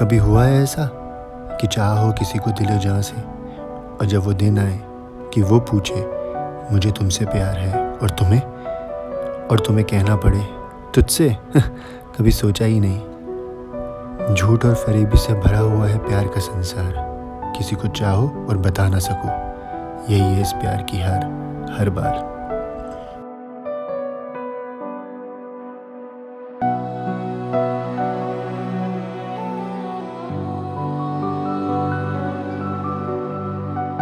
कभी हुआ है ऐसा कि चाह हो किसी को दिलो जहाँ से और जब वो दिन आए कि वो पूछे, मुझे तुमसे प्यार है और तुम्हें? और तुम्हें कहना पड़े, तुझसे? कभी सोचा ही नहीं। झूठ और फरेबी से भरा हुआ है प्यार का संसार। किसी को चाहो और बता ना सको। यही है इस प्यार की हार, हर बार।